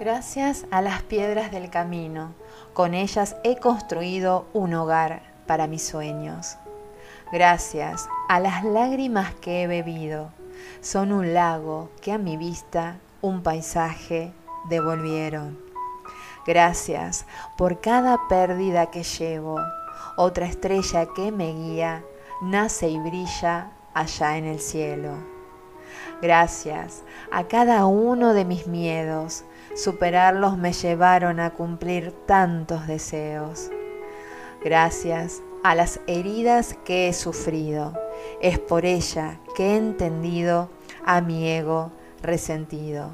Gracias a las piedras del camino, con ellas he construido un hogar para mis sueños. Gracias a las lágrimas que he bebido, son un lago que a mi vista un paisaje devolvieron. Gracias por cada pérdida que llevo, otra estrella que me guía, nace y brilla allá en el cielo. Gracias a cada uno de mis miedos, superarlos me llevaron a cumplir tantos deseos. Gracias a las heridas que he sufrido, es por ella que he entendido a mi ego resentido.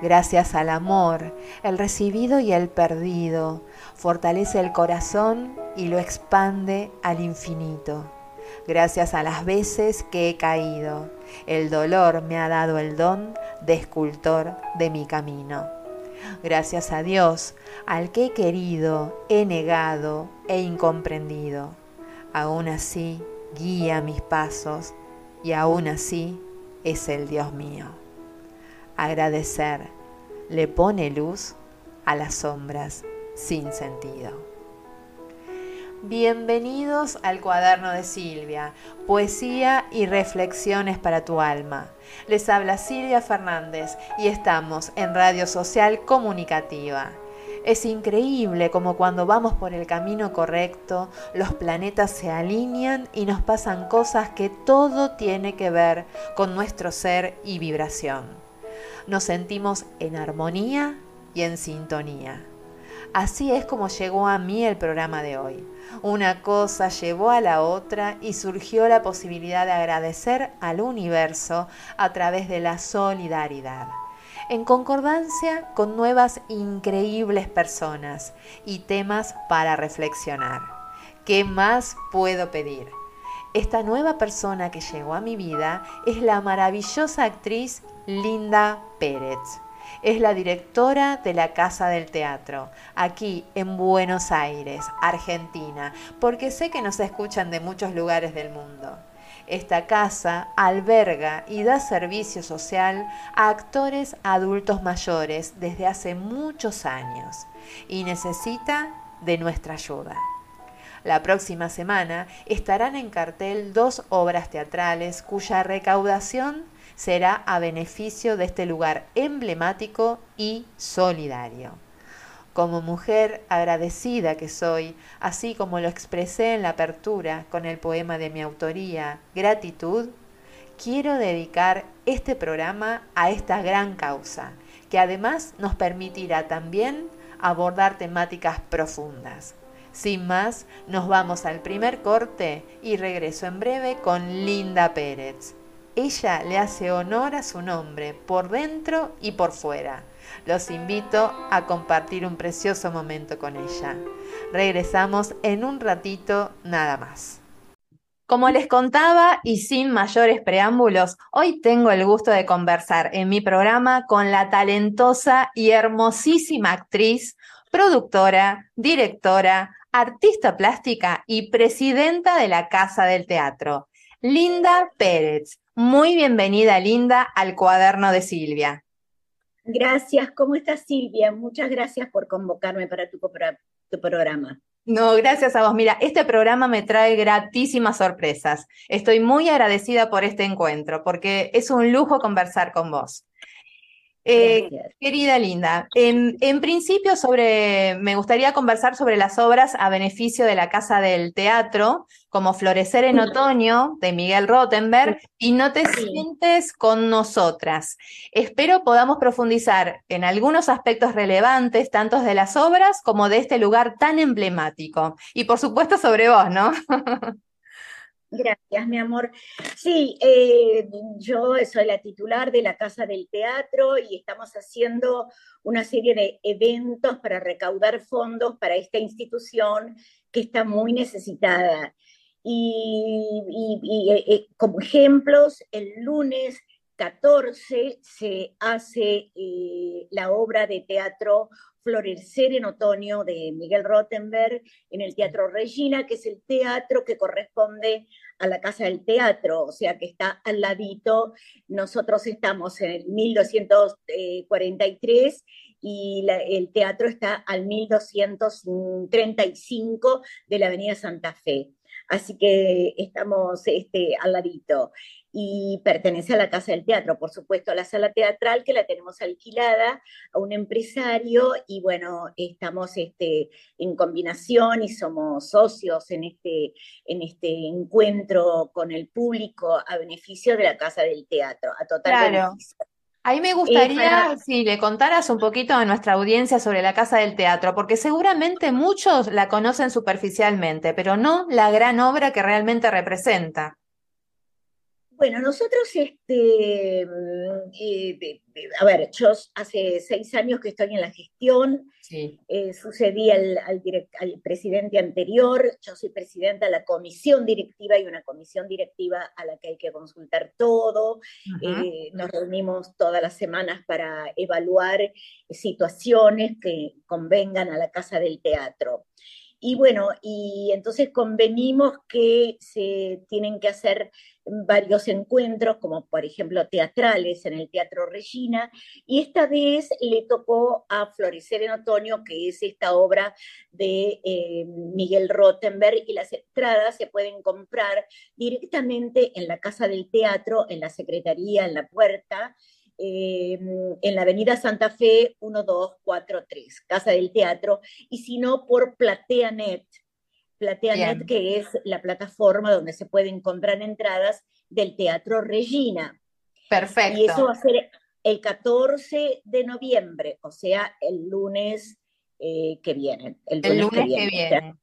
Gracias al amor, el recibido y el perdido, fortalece el corazón y lo expande al infinito. Gracias a las veces que he caído, el dolor me ha dado el don de escultor de mi camino. Gracias a Dios, al que he querido, he negado e incomprendido. Aún así, guía mis pasos y aún así es el Dios mío. Agradecer le pone luz a las sombras sin sentido. Bienvenidos al cuaderno de Silvia, poesía y reflexiones para tu alma. Les habla Silvia Fernández y estamos en Radio Social Comunicativa. Es increíble como cuando vamos por el camino correcto, los planetas se alinean y nos pasan cosas que todo tiene que ver con nuestro ser y vibración. Nos sentimos en armonía y en sintonía. Así es como llegó a mí el programa de hoy. Una cosa llevó a la otra y surgió la posibilidad de agradecer al universo a través de la solidaridad en concordancia con nuevas increíbles personas y temas para reflexionar. ¿Qué más puedo pedir? Esta nueva persona que llegó a mi vida es la maravillosa actriz Linda Pérez. Es la directora de la Casa del Teatro, aquí en Buenos Aires, Argentina, porque sé que nos escuchan de muchos lugares del mundo. Esta casa alberga y da servicio social a actores adultos mayores desde hace muchos años y necesita de nuestra ayuda. La próxima semana estarán en cartel dos obras teatrales cuya recaudación será a beneficio de este lugar emblemático y solidario. Como mujer agradecida que soy, así como lo expresé en la apertura con el poema de mi autoría, Gratitud, quiero dedicar este programa a esta gran causa, que además nos permitirá también abordar temáticas profundas. Sin más, nos vamos al primer corte y regreso en breve con Linda Pérez. Ella le hace honor a su nombre por dentro y por fuera los invito a compartir un precioso momento con ella. Regresamos en un ratito nada más. Como les contaba y sin mayores preámbulos, hoy tengo el gusto de conversar en mi programa con la talentosa y hermosísima actriz, productora, directora, artista plástica y presidenta de la Casa del Teatro, Linda Pérez. Muy bienvenida, Linda, al cuaderno de Silvia. Gracias, ¿cómo estás Silvia? Muchas gracias por convocarme para tu, tu, programa. No, gracias a vos. Mira, este programa me trae gratísimas sorpresas. Estoy muy agradecida por este encuentro, porque es un lujo conversar con vos. Eh, querida Linda, en, principio sobre, me gustaría conversar sobre las obras a beneficio de la Casa del Teatro, como Florecer en Otoño, de Miguel Rottenberg, y No te sientes con nosotras. Espero podamos profundizar en algunos aspectos relevantes, tanto de las obras como de este lugar tan emblemático. Y por supuesto sobre vos, ¿no? Gracias, mi amor. Sí, eh, yo soy la titular de la Casa del Teatro y estamos haciendo una serie de eventos para recaudar fondos para esta institución que está muy necesitada. Y, eh, eh, como ejemplos, el lunes 14 se hace la obra de teatro Florecer en Otoño de Miguel Rottenberg en el Teatro Regina, que es el teatro que corresponde a la Casa del Teatro, o sea que está al ladito. Nosotros estamos en el 1243 y el teatro está al 1235 de la Avenida Santa Fe. Así que estamos este, al ladito y pertenece a la Casa del Teatro, por supuesto, a la sala teatral que la tenemos alquilada a un empresario y bueno, estamos este, en combinación y somos socios en este, en este encuentro con el público a beneficio de la Casa del Teatro, a total beneficio. Ahí me gustaría si le contaras un poquito a nuestra audiencia sobre la Casa del Teatro, porque seguramente muchos la conocen superficialmente, pero no la gran obra que realmente representa. Bueno, nosotros, este, mm, eh, a ver, yo hace seis años que estoy en la gestión, eh, sucedí al, al, presidente anterior, yo soy presidenta de la comisión directiva y una comisión directiva a la que hay que consultar todo, eh, nos reunimos todas las semanas para evaluar situaciones que convengan a la Casa del Teatro. Y bueno, y entonces convenimos que se tienen que hacer varios encuentros, como por ejemplo teatrales en el Teatro Regina, y esta vez le tocó a Florecer en Otoño, que es esta obra de eh, Miguel Rottenberg, y las entradas se pueden comprar directamente en la Casa del Teatro, en la Secretaría, en la puerta, Em, en la avenida Santa Fe 1243, Casa del Teatro, y si no por PlateaNet, PlateaNet que es la plataforma donde se pueden comprar entradas del Teatro Regina. Perfecto. Y eso va a ser el 14 de noviembre, o sea, el lunes eh, que viene. El, lunes, que viene.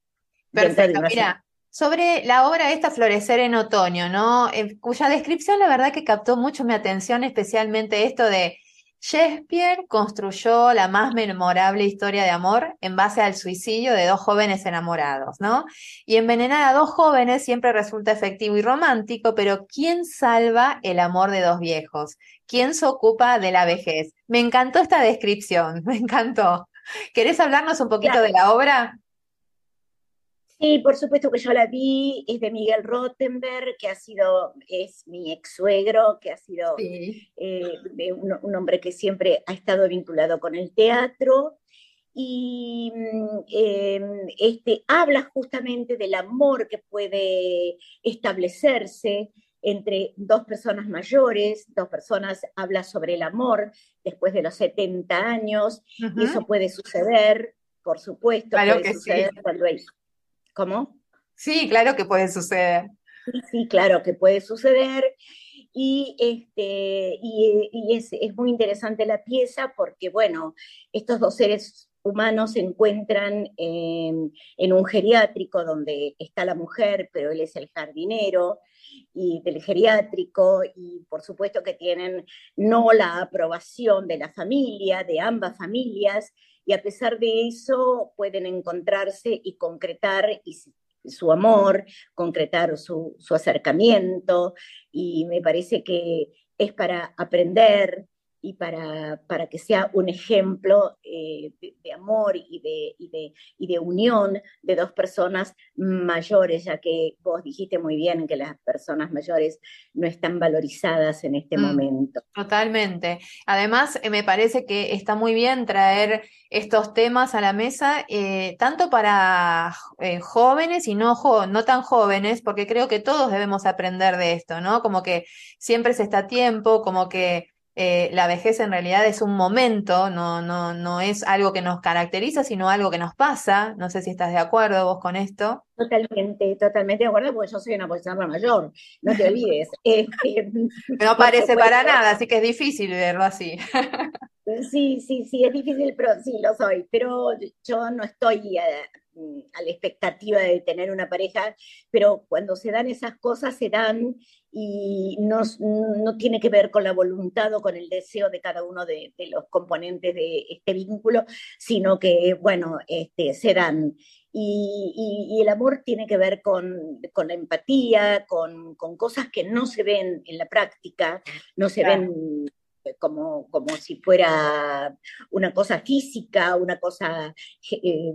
Perfecto, mira, sobre la obra esta Florecer en Otoño, ¿no? Eh, cuya descripción la verdad que captó mucho mi atención, especialmente esto de Shakespeare construyó la más memorable historia de amor en base al suicidio de dos jóvenes enamorados, ¿no? Y envenenar a dos jóvenes siempre resulta efectivo y romántico, pero ¿quién salva el amor de dos viejos? ¿Quién se ocupa de la vejez? Me encantó esta descripción, me encantó. ¿Querés hablarnos un poquito de la obra? Sí, por supuesto que yo la vi, es de Miguel Rottenberg, que ha sido, es mi ex suegro, que ha sido eh, un, hombre que siempre ha estado vinculado con el teatro. Y mm, em, este, habla justamente del amor que puede establecerse entre dos personas mayores, dos personas, habla sobre el amor después de los 70 años, y eso puede suceder, por supuesto, claro que suceder sí. cuando hay ¿Cómo? Sí, claro que puede suceder. Sí, claro que puede suceder. Y, este, y, es, muy interesante la pieza porque, bueno, estos dos seres humanos se encuentran en, un geriátrico donde está la mujer, pero él es el jardinero y del geriátrico y por supuesto que tienen no la aprobación de la familia, de ambas familias, y a pesar de eso pueden encontrarse y concretar su amor, concretar su, su acercamiento, y me parece que es para aprender, y para, para que sea un ejemplo eh, de, amor y de, y, de, y de, unión de dos personas mayores, ya que vos dijiste muy bien que las personas mayores no están valorizadas en este mm, momento. Totalmente. Además, eh, me parece que está muy bien traer estos temas a la mesa, eh, tanto para jóvenes y no, no tan jóvenes, porque creo que todos debemos aprender de esto, ¿no? Como que siempre se está a tiempo, como que eh, la vejez en realidad es un momento, no, no, no es algo que nos caracteriza, sino algo que nos pasa. No sé si estás de acuerdo vos con esto. Totalmente, totalmente de acuerdo, porque yo soy una persona mayor, no te olvides. Este, no parece para nada, así que es difícil verlo así. sí, sí, sí, es difícil, pero sí, lo soy. Pero yo no estoy a la expectativa de tener una pareja, pero cuando se dan esas cosas, se dan y no, no, tiene que ver con la voluntad o con el deseo de cada uno de, los componentes de este vínculo, sino que, bueno, este, se dan. Y, el amor tiene que ver con, con la empatía, con, con, cosas que no se ven en la práctica, no se ven como, como si fuera una cosa física, una cosa eh,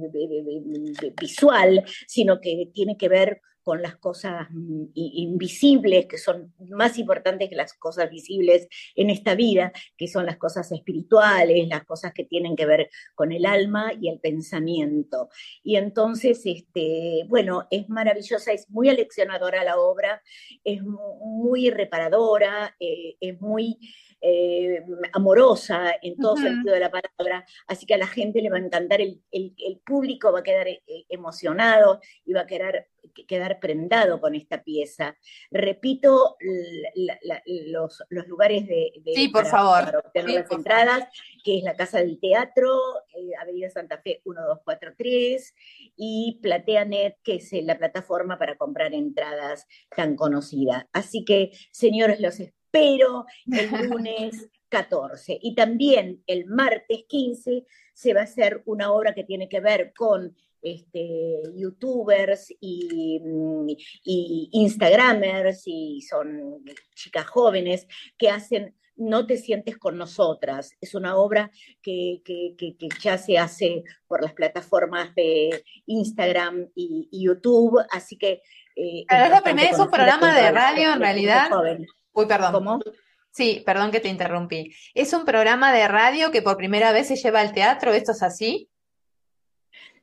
visual, sino que tiene que ver con las cosas mm, invisibles, que son más importantes que las cosas visibles en esta vida, que son las cosas espirituales, las cosas que tienen que ver con el alma y el pensamiento. Y entonces, este, bueno, es maravillosa, es muy aleccionadora la obra, es muy reparadora, eh, es muy eh, amorosa en todo sentido de la palabra, así que a la gente le va a encantar, el, público va a quedar eh, emocionado y va a quedar, quedar prendado con esta pieza. Repito los, lugares de, sí, por favor. obtener las entradas, que es la Casa del Teatro, eh, Avenida Santa Fe 1243, y PlateaNet, que es la plataforma para comprar entradas tan conocida. Así que, señores, los pero el lunes 14. Y también el martes 15 se va a hacer una obra que tiene que ver con este, youtubers y, y, instagramers y son chicas jóvenes que hacen No te sientes con nosotras. Es una obra que, ya se hace por las plataformas de Instagram y, YouTube, así que... Eh, es, la primera, es un programa de radio en realidad. Uy, perdón. ¿Cómo? Sí, perdón que te interrumpí. ¿Es un programa de radio que por primera vez se lleva al teatro? ¿Esto es así?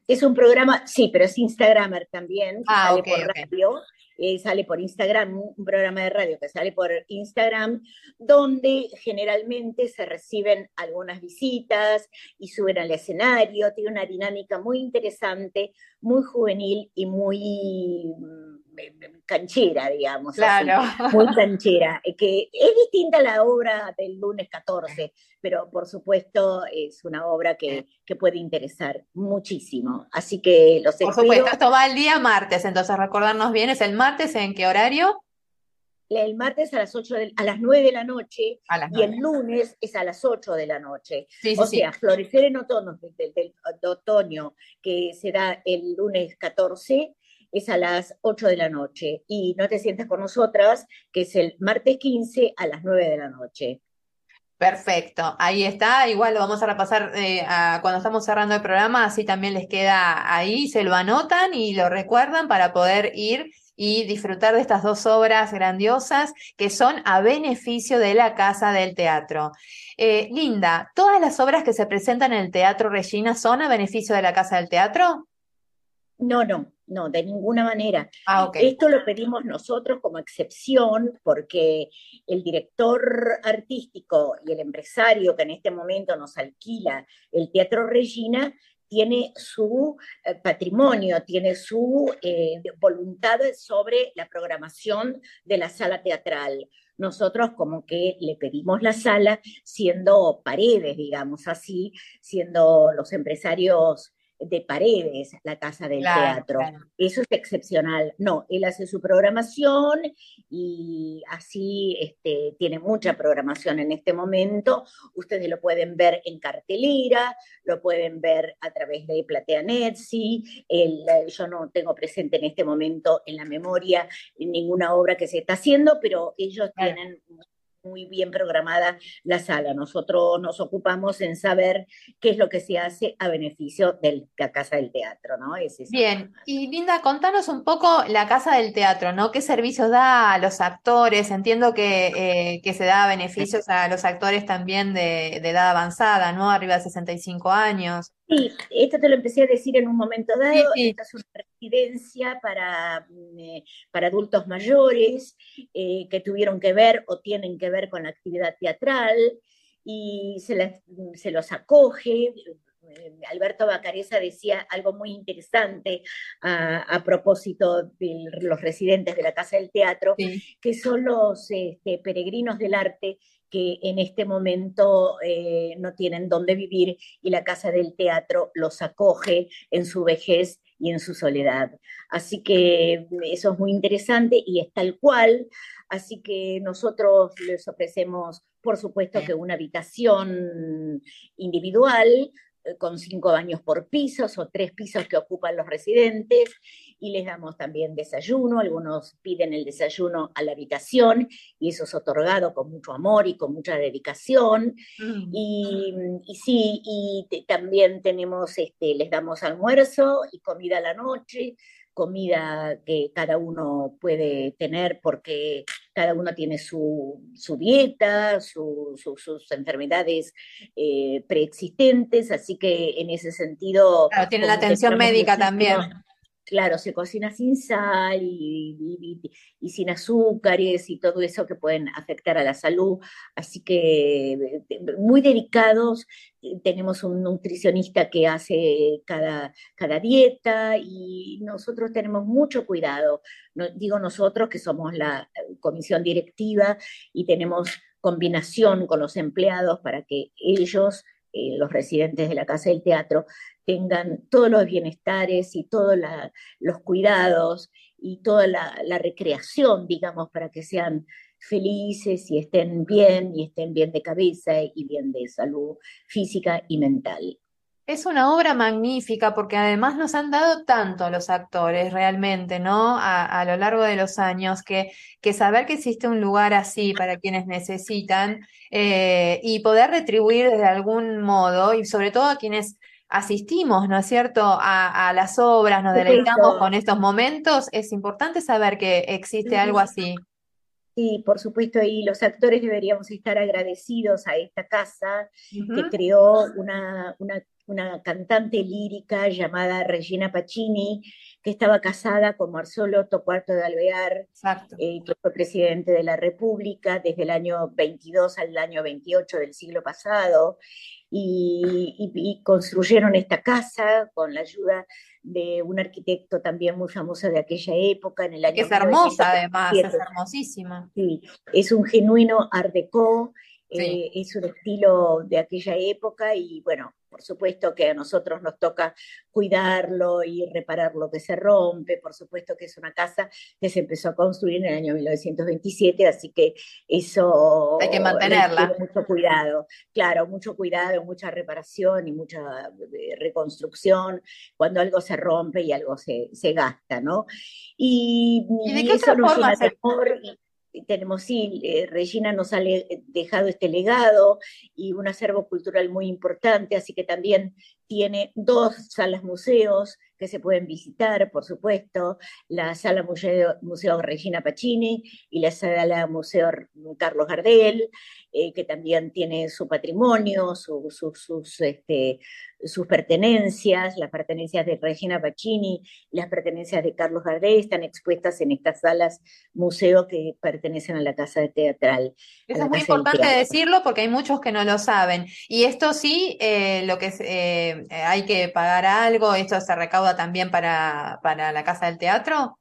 Es un programa, sí, pero es Instagramer también, ah, sale por radio, eh, sale por Instagram, un programa de radio que sale por Instagram, donde generalmente se reciben algunas visitas y suben al escenario, tiene una dinámica muy interesante, muy juvenil y muy canchera, digamos. Claro. muy canchera. Eh, que es distinta a la obra del lunes 14, pero por supuesto es una obra que, puede interesar muchísimo. Así que los Por supuesto, esto va el día martes, entonces recordarnos bien, ¿es el martes en qué horario? el martes a las 8 a las 9 de la noche y el lunes es a las 8 de la noche. o sea, florecer en otoño, del, otoño que se da el lunes 14 es a las 8 de la noche. Y no te sientas con nosotras, que es el martes 15 a las 9 de la noche. Perfecto, ahí está. Igual lo vamos a repasar eh, cuando estamos cerrando el programa, así también les queda ahí, se lo anotan y lo recuerdan para poder ir y disfrutar de estas dos obras grandiosas que son a beneficio de la Casa del Teatro. Eh, Linda, ¿todas las obras que se presentan en el Teatro Regina son a beneficio de la Casa del Teatro? No, no, no, de ninguna manera. Ah, Esto lo pedimos nosotros como excepción porque el director artístico y el empresario que en este momento nos alquila el Teatro Regina tiene su eh, patrimonio, tiene su eh, voluntad sobre la programación de la sala teatral. Nosotros como que le pedimos la sala siendo paredes, digamos así, siendo los empresarios de paredes la casa del teatro. Eso es excepcional. No, él hace su programación y así este, tiene mucha programación en este momento. Ustedes lo pueden ver en cartelera, lo pueden ver a través de Platea Netsi. yo no tengo presente en este momento en la memoria ninguna obra que se está haciendo, pero ellos tienen muy bien programada la sala. Nosotros nos ocupamos en saber qué es lo que se hace a beneficio de la Casa del Teatro, ¿no? bien, y Linda, contanos un poco la Casa del Teatro, ¿no? ¿Qué servicios da a los actores? Entiendo que, eh, se da beneficios a los actores también de, edad avanzada, ¿no? Arriba de 65 años. Sí, esto te lo empecé a decir en un momento dado. Esta es una residencia para, mm, eh, para adultos mayores eh, que tuvieron que ver o tienen que ver con la actividad teatral y se, se los acoge. Alberto Bacareza decía algo muy interesante a, propósito de los residentes de la Casa del Teatro, que son los este, peregrinos del arte que en este momento eh, no tienen dónde vivir y la Casa del Teatro los acoge en su vejez y en su soledad. Así que eso es muy interesante y es tal cual. Así que nosotros les ofrecemos, por supuesto, que una habitación individual eh, con cinco baños por pisos o tres pisos que ocupan los residentes y les damos también desayuno, algunos piden el desayuno a la habitación y eso es otorgado con mucho amor y con mucha dedicación. Mm. Y, sí, y también tenemos, este, les damos almuerzo y comida a la noche, comida que cada uno puede tener porque cada uno tiene su, dieta, sus enfermedades eh, preexistentes, así que en ese sentido... Claro, tiene la atención médica también claro, se cocina sin sal y, sin azúcares y todo eso que pueden afectar a la salud. Así que eh, muy dedicados, eh, tenemos un nutricionista que hace cada, dieta y nosotros tenemos mucho cuidado. Digo nosotros que somos la comisión directiva y tenemos combinación con los empleados para que ellos eh, los residentes de la Casa del Teatro tengan todos los bienestares y todos los cuidados y toda la, recreación, digamos, para que sean felices y estén bien y estén bien de cabeza y bien de salud física y mental. Es una obra magnífica porque además nos han dado tanto los actores realmente, ¿no? A, lo largo de los años, que, que, saber que existe un lugar así para quienes necesitan eh, y poder retribuir de algún modo y sobre todo a quienes asistimos, ¿no es cierto?, a, las obras, nos deleitamos con estos momentos, es importante saber que existe algo así. Sí, por supuesto, y los actores deberíamos estar agradecidos a esta casa que creó una, una, cantante lírica llamada Regina Pacini, que estaba casada con Marzolo Tocuarto de Alvear, eh, que fue presidente de la República desde el año 22 al año 28 del siglo pasado, y, construyeron esta casa con la ayuda de un arquitecto también muy famoso de aquella época, en el año... Que es hermosa además, es hermosísima. Sí, es un genuino art déco, eh, es un estilo de aquella época y bueno, por supuesto que a nosotros nos toca cuidarlo y reparar lo que se rompe, por supuesto que es una casa que se empezó a construir en el año 1927, así que eso... Hay que mantenerla. Mucho cuidado, claro, mucho cuidado, mucha reparación y mucha eh, reconstrucción cuando algo se rompe y algo se, gasta, ¿no? Y, de qué llena tenemos, sí, eh, Regina nos ha dejado este legado y un acervo cultural muy importante, así que también tiene dos salas museos que se pueden visitar, por supuesto, la sala museo, museo Regina Pacini y la sala museo Carlos Gardel, eh, que también tiene su patrimonio, sus, este, sus pertenencias, las pertenencias de Regina Pacini, las pertenencias de Carlos Gardel están expuestas en estas salas museo que pertenecen a la Casa Teatral. Eso es muy importante decirlo porque hay muchos que no lo saben. Y esto sí, eh, lo que eh, hay que pagar algo, esto se recauda también para, para la Casa del Teatro.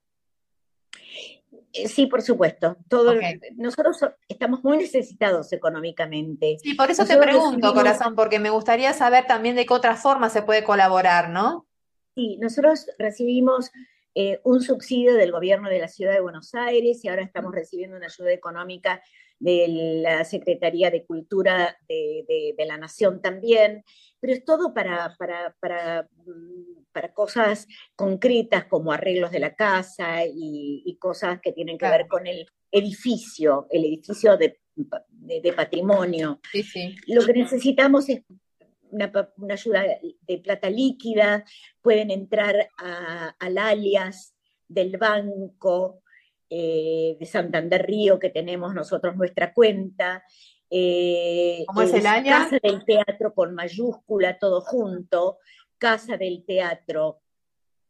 Eh, sí, por supuesto. Todo, Nosotros estamos muy necesitados económicamente. Sí, por eso te pregunto, corazón, porque me gustaría saber también de qué otra forma se puede colaborar, ¿no? Sí, nosotros recibimos eh, un subsidio del gobierno de la ciudad de Buenos Aires y ahora estamos recibiendo una ayuda económica de la Secretaría de Cultura de, la Nación también, pero es todo para, para, para, mm, para, cosas concretas como arreglos de la casa y, cosas que tienen que ver con el edificio, el edificio de, patrimonio. Lo que necesitamos es una, ayuda de plata líquida, pueden entrar al alias del banco, eh, de Santander Río, que tenemos nosotros nuestra cuenta. Eh, ¿Cómo es el año? Casa del Teatro con mayúscula, todo junto. Casa del Teatro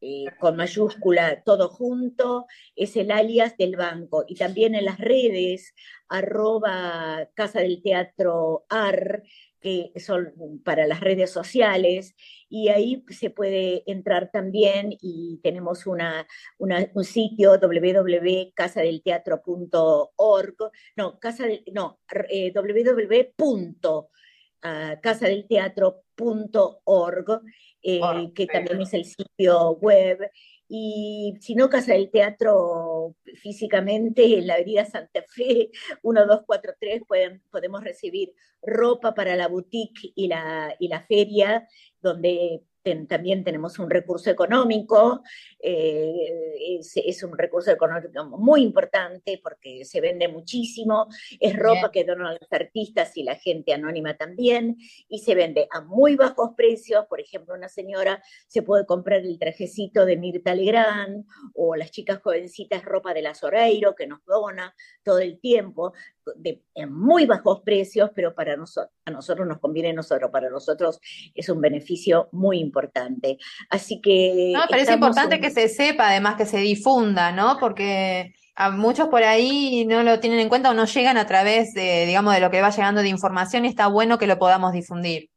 eh, con mayúscula, todo junto, es el alias del banco. Y también en las redes, arroba Casa del Teatro AR, que son para las redes sociales, y ahí se puede entrar también y tenemos una, un sitio www.casadelteatro.org, no, casa no, eh, www.casadelteatro.org, eh, que también es el sitio web, y si no, Casa del Teatro físicamente en la Avenida Santa Fe 1243 pueden, podemos recibir ropa para la boutique y la, y la feria, donde también tenemos un recurso económico, eh, es, un recurso económico muy importante porque se vende muchísimo, es ropa que donan los artistas y la gente anónima también, y se vende a muy bajos precios, por ejemplo, una señora se puede comprar el trajecito de Mirta Legrand, o las chicas jovencitas ropa de la Soreiro que nos dona todo el tiempo, de, en muy bajos precios, pero para nosotros, a nosotros nos conviene nosotros, para nosotros es un beneficio muy importante. Así que... No, pero es importante que se sepa, además que se difunda, ¿no? Porque a muchos por ahí no lo tienen en cuenta o no llegan a través de, digamos, de lo que va llegando de información y está bueno que lo podamos difundir.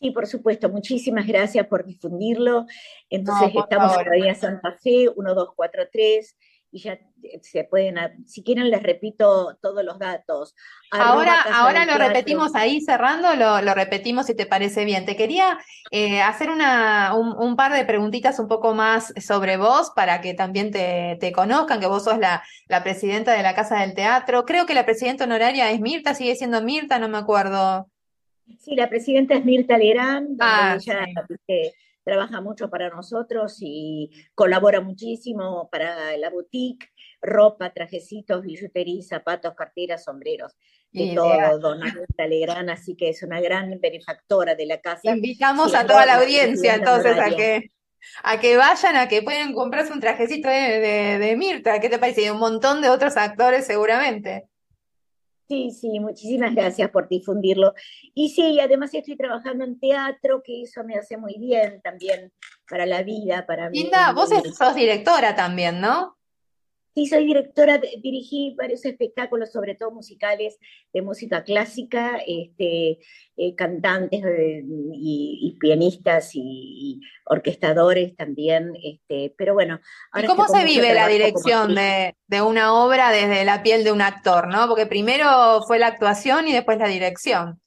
Sí, por supuesto, muchísimas gracias por difundirlo. Entonces, estamos en la Santa Fe, 1243 y ya eh, se pueden, si quieren les repito todos los datos. Ahora, ahora lo repetimos ahí cerrando, lo, lo, repetimos si te parece bien. Te quería eh, hacer una, un, par de preguntitas un poco más sobre vos para que también te, te, conozcan, que vos sos la, la presidenta de la Casa del Teatro. Creo que la presidenta honoraria es Mirta, sigue siendo Mirta, no me acuerdo. Sí, la presidenta es Mirta Lerán, ah, trabaja mucho para nosotros y colabora muchísimo para la boutique, ropa, trajecitos, billutería, zapatos, carteras, sombreros, de todo, Dona Legrand, así que es una gran benefactora de la casa. Invitamos a toda la audiencia entonces a que, a que vayan, a que puedan comprarse un trajecito de, de Mirta, ¿qué te parece? Y un montón de otros actores seguramente. Sí, sí, muchísimas gracias por difundirlo. Y sí, además estoy trabajando en teatro, que eso me hace muy bien también para la vida, para mí. Linda, vos sos directora también, ¿no? Sí, soy directora, dirigí varios espectáculos, sobre todo musicales de música clásica, este, eh, cantantes eh, y, pianistas y, orquestadores también, este, pero bueno. ¿Y cómo se vive la dirección de, de, una obra desde la piel de un actor, no? Porque primero fue la actuación y después la dirección.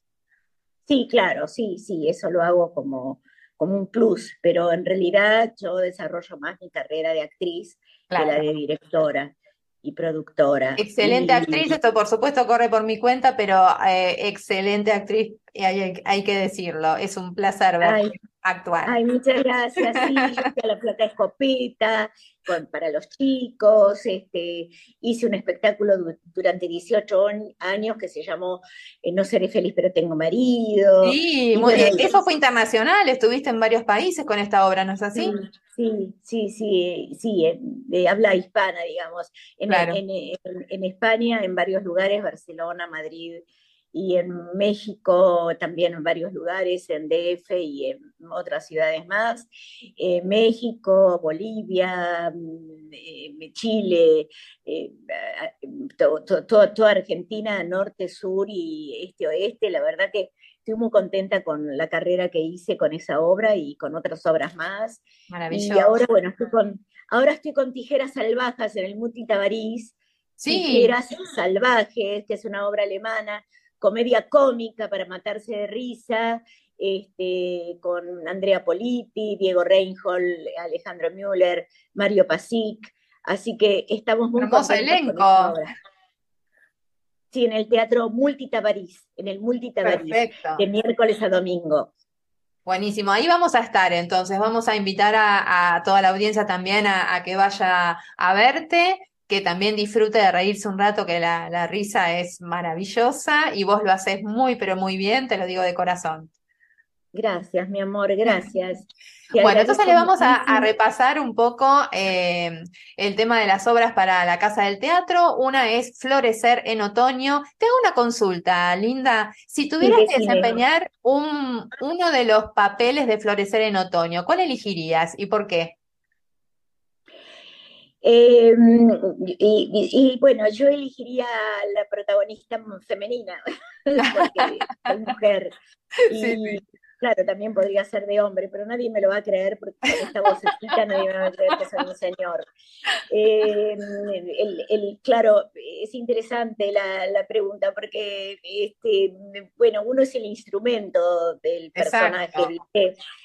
Sí, claro, sí, sí, eso lo hago como, como un plus, pero en realidad yo desarrollo más mi carrera de actriz que la de directora y productora. Excelente actriz, esto por supuesto corre por mi cuenta, pero eh, excelente actriz, hay, hay, que decirlo, es un placer ver actuar. Ay, muchas gracias, sí, yo la plata escopeta, para los chicos, este, hice un espectáculo durante 18 años que se llamó eh, No seré feliz pero tengo marido. Sí, eso fue internacional, estuviste en varios países con esta obra, ¿no es así? Sí, sí, sí, sí, de habla hispana, digamos. En, en España, en varios lugares, Barcelona, Madrid, y en México también en varios lugares, en DF y en otras ciudades más, eh, México, Bolivia, mm, eh, Chile, eh, toda Argentina, norte, sur y este, oeste, la verdad que estoy muy contenta con la carrera que hice con esa obra y con otras obras más. Maravilloso. Y ahora, bueno, estoy con, ahora estoy con Tijeras Salvajes en el Muti Tabarís, Sí. Tijeras Salvajes, que es una obra alemana comedia cómica para matarse de risa, este, con Andrea Politi, Diego Reinhold, Alejandro Müller, Mario Pasic. Así que estamos muy Hermoso elenco. Sí, en el Teatro Multitabarís, en el Multitabarís, de miércoles a domingo. Buenísimo, ahí vamos a estar entonces, vamos a invitar a, toda la audiencia también a, que vaya a verte que también disfrute de reírse un rato, que la, risa es maravillosa y vos lo haces muy, pero muy bien, te lo digo de corazón. Gracias, mi amor, gracias. bueno, entonces le vamos a, repasar un poco eh, el tema de las obras para la Casa del Teatro. Una es Florecer en Otoño. Tengo una consulta, Linda. Si tuvieras que desempeñar un, uno de los papeles de Florecer en Otoño, ¿cuál elegirías y por qué? Eh, y, bueno, yo elegiría la protagonista femenina, porque soy mujer. Y, Claro, también podría ser de hombre, pero nadie me lo va a creer porque esta vocecita nadie me va a creer que soy un señor. Eh, el, claro, es interesante la, pregunta porque, este, bueno, uno es el instrumento del personaje.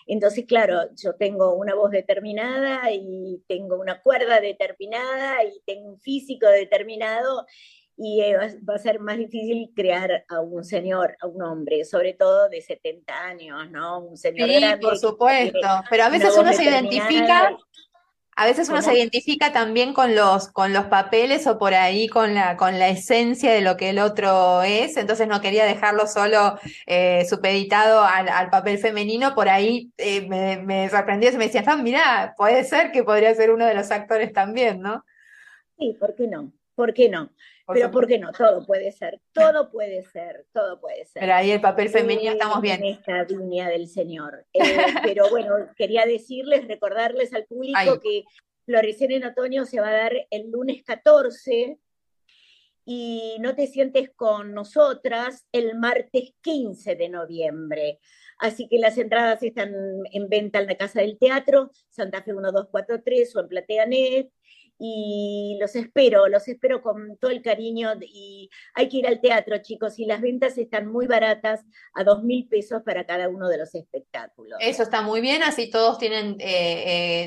Entonces, claro, yo tengo una voz determinada y tengo una cuerda determinada y tengo un físico determinado y eh, va a ser más difícil crear a un señor, a un hombre, sobre todo de 70 años, ¿no? Un señor sí, por supuesto, pero a veces uno se identifica a veces uno se identifica también con los, con los papeles o por ahí con la, con la esencia de lo que el otro es, entonces no quería dejarlo solo eh, supeditado al, papel femenino, por ahí eh, me, me sorprendió, se me decía, ah, mira, puede ser que podría ser uno de los actores también, ¿no? Sí, ¿por qué no? ¿Por qué no? Pero ¿por qué no? Todo puede ser, todo puede ser, todo puede ser. Pero ahí el papel femenino estamos bien. En esta línea del Señor. Eh, pero bueno, quería decirles, recordarles al público que Florecer en Otoño se va a dar el lunes 14 y no te sientes con nosotras el martes 15 de noviembre. Así que las entradas están en venta en la Casa del Teatro, Santa Fe 1243 o en PlateaNet y los espero, los espero con todo el cariño y hay que ir al teatro, chicos, y las ventas están muy baratas, a dos mil pesos para cada uno de los espectáculos. Eso está muy bien, así todos tienen eh,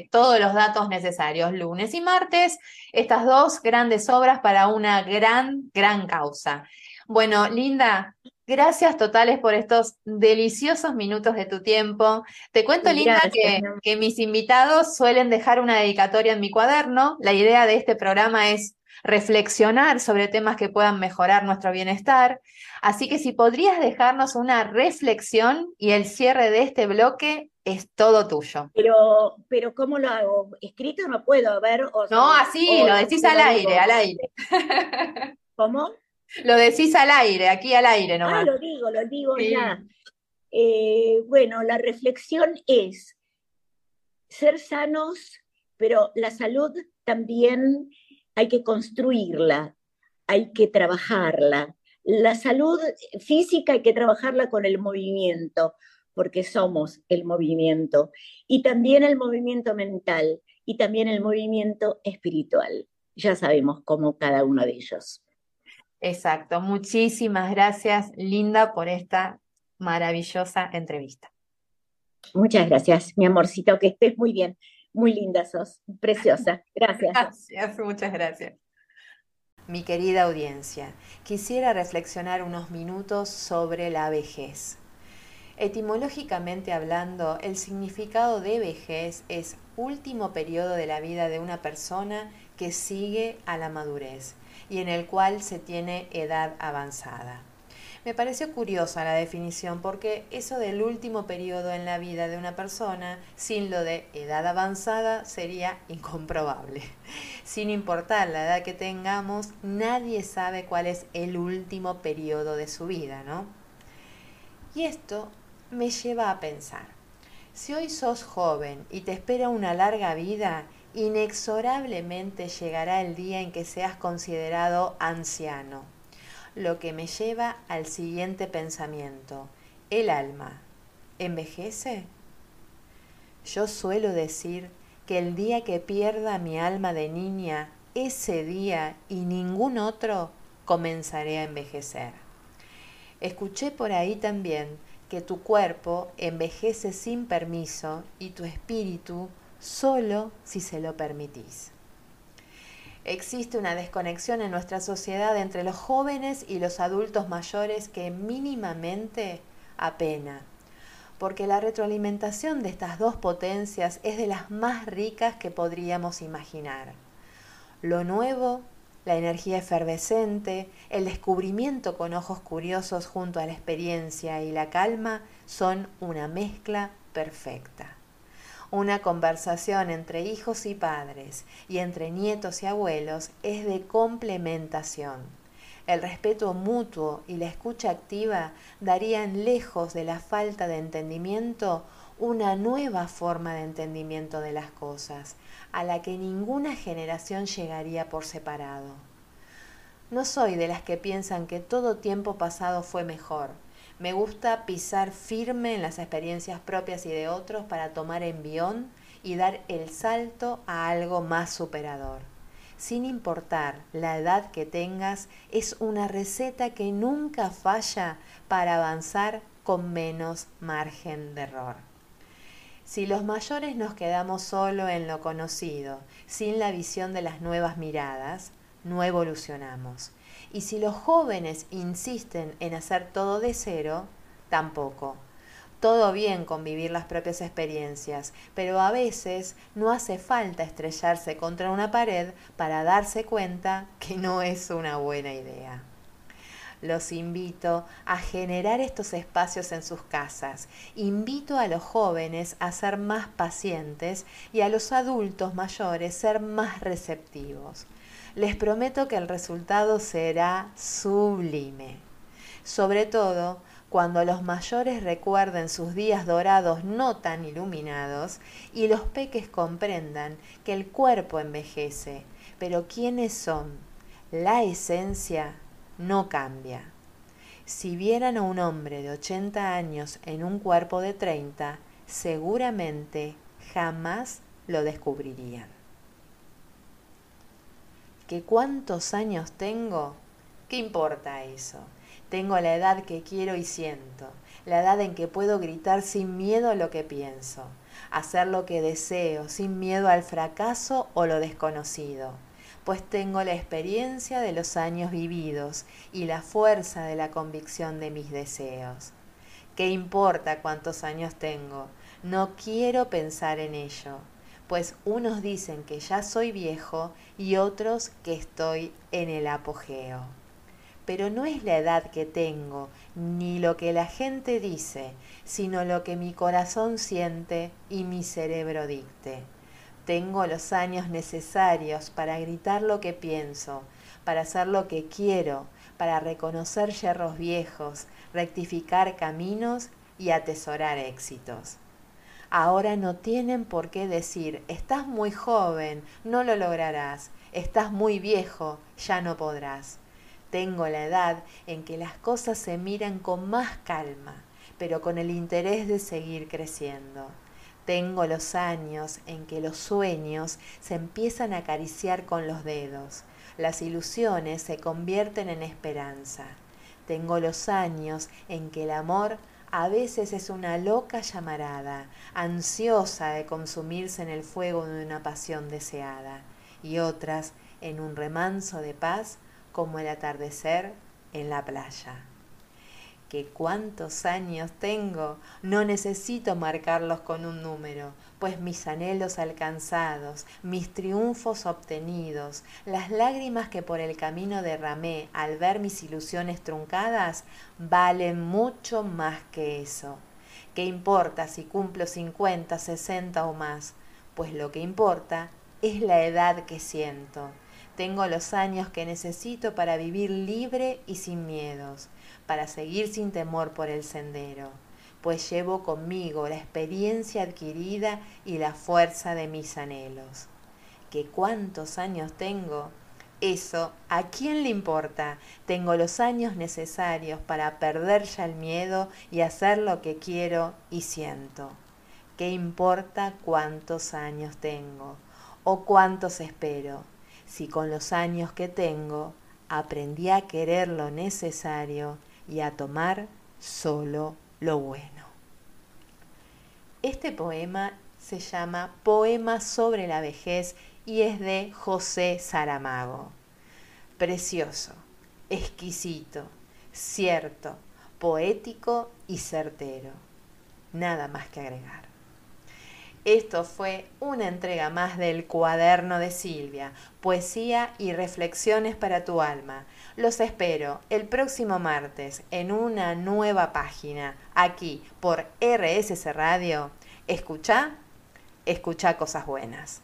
eh, todos los datos necesarios, lunes y martes, estas dos grandes obras para una gran, gran causa. Bueno, Linda, Gracias totales por estos deliciosos minutos de tu tiempo. Te cuento, Linda, que, mis invitados suelen dejar una dedicatoria en mi cuaderno. La idea de este programa es reflexionar sobre temas que puedan mejorar nuestro bienestar. Así que si podrías dejarnos una reflexión y el cierre de este bloque es todo tuyo. Pero, pero ¿cómo lo hago? ¿Escrito no puedo ver? no, así, lo decís al aire, al aire. ¿Cómo? Lo decís al aire, aquí al aire nomás. Ah, lo digo, lo digo ya. Eh, bueno, la reflexión es ser sanos, pero la salud también hay que construirla, hay que trabajarla. La salud física hay que trabajarla con el movimiento, porque somos el movimiento, y también el movimiento mental, y también el movimiento espiritual. Ya sabemos cómo cada uno de ellos. Exacto. Muchísimas gracias, Linda, por esta maravillosa entrevista. Muchas gracias, mi amorcito, que estés muy bien. Muy linda sos, preciosa. Gracias. Gracias, muchas gracias. Mi querida audiencia, quisiera reflexionar unos minutos sobre la vejez. Etimológicamente hablando, el significado de vejez es último periodo de la vida de una persona que sigue a la madurez y en el cual se tiene edad avanzada. Me pareció curiosa la definición porque eso del último periodo en la vida de una persona sin lo de edad avanzada sería incomprobable. Sin importar la edad que tengamos, nadie sabe cuál es el último periodo de su vida, ¿no? Y esto me lleva a pensar, si hoy sos joven y te espera una larga vida, inexorablemente llegará el día en que seas considerado anciano, lo que me lleva al siguiente pensamiento. ¿El alma envejece? Yo suelo decir que el día que pierda mi alma de niña, ese día y ningún otro, comenzaré a envejecer. Escuché por ahí también que tu cuerpo envejece sin permiso y tu espíritu solo si se lo permitís. Existe una desconexión en nuestra sociedad entre los jóvenes y los adultos mayores que mínimamente apena, porque la retroalimentación de estas dos potencias es de las más ricas que podríamos imaginar. Lo nuevo, la energía efervescente, el descubrimiento con ojos curiosos junto a la experiencia y la calma son una mezcla perfecta. Una conversación entre hijos y padres y entre nietos y abuelos es de complementación. El respeto mutuo y la escucha activa darían lejos de la falta de entendimiento una nueva forma de entendimiento de las cosas, a la que ninguna generación llegaría por separado. No soy de las que piensan que todo tiempo pasado fue mejor, me gusta pisar firme en las experiencias propias y de otros para tomar envión y dar el salto a algo más superador. Sin importar la edad que tengas, es una receta que nunca falla para avanzar con menos margen de error. Si los mayores nos quedamos solo en lo conocido, sin la visión de las nuevas miradas, no evolucionamos Y si los jóvenes insisten en hacer todo de cero, tampoco. Todo bien con vivir las propias experiencias, pero a veces no hace falta estrellarse contra una pared para darse cuenta que no es una buena idea. Los invito a generar estos espacios en sus casas. Invito a los jóvenes a ser más pacientes y a los adultos mayores ser más receptivos. Les prometo que el resultado será sublime. Sobre todo cuando los mayores recuerden sus días dorados no tan iluminados y los peques comprendan que el cuerpo envejece, pero ¿quiénes son? La esencia no cambia. Si vieran a un hombre de 80 años en un cuerpo de 30, seguramente jamás lo descubrirían. ¿Que cuántos años tengo? ¿Qué importa eso? Tengo la edad que quiero y siento, la edad en que puedo gritar sin miedo lo que pienso, hacer lo que deseo sin miedo al fracaso o lo desconocido pues tengo la experiencia de los años vividos y la fuerza de la convicción de mis deseos. ¿Qué importa cuántos años tengo? No quiero pensar en ello, pues unos dicen que ya soy viejo y otros que estoy en el apogeo. Pero no es la edad que tengo, ni lo que la gente dice, sino lo que mi corazón siente y mi cerebro dicte. Tengo los años necesarios para gritar lo que pienso, para hacer lo que quiero, para reconocer yerros viejos, rectificar caminos y atesorar éxitos. Ahora no tienen por qué decir, estás muy joven, no lo lograrás, estás muy viejo, ya no podrás. Tengo la edad en que las cosas se miran con más calma, pero con el interés de seguir creciendo. Tengo los años en que los sueños se empiezan a acariciar con los dedos, las ilusiones se convierten en esperanza. Tengo los años en que el amor a veces es una loca llamarada, ansiosa de consumirse en el fuego de una pasión deseada, y otras en un remanso de paz como el atardecer en la playa que cuántos años tengo, no necesito marcarlos con un número, pues mis anhelos alcanzados, mis triunfos obtenidos, las lágrimas que por el camino derramé al ver mis ilusiones truncadas, valen mucho más que eso. ¿Qué importa si cumplo 50, 60 o más? Pues lo que importa es la edad que siento. Tengo los años que necesito para vivir libre y sin miedos para seguir sin temor por el sendero, pues llevo conmigo la experiencia adquirida y la fuerza de mis anhelos. ¿Que cuántos años tengo? Eso, ¿a quién le importa? Tengo los años necesarios para perder ya el miedo y hacer lo que quiero y siento. ¿Qué importa cuántos años tengo? ¿O cuántos espero? Si con los años que tengo aprendí a querer lo necesario y a tomar solo lo bueno. Este poema se llama Poema sobre la vejez y es de José Saramago. Precioso, exquisito, cierto, poético y certero. Nada más que agregar. Esto fue una entrega más del cuaderno de Silvia, poesía y reflexiones para tu alma. Los espero el próximo martes en una nueva página, aquí por RSC Radio. Escucha, escucha cosas buenas.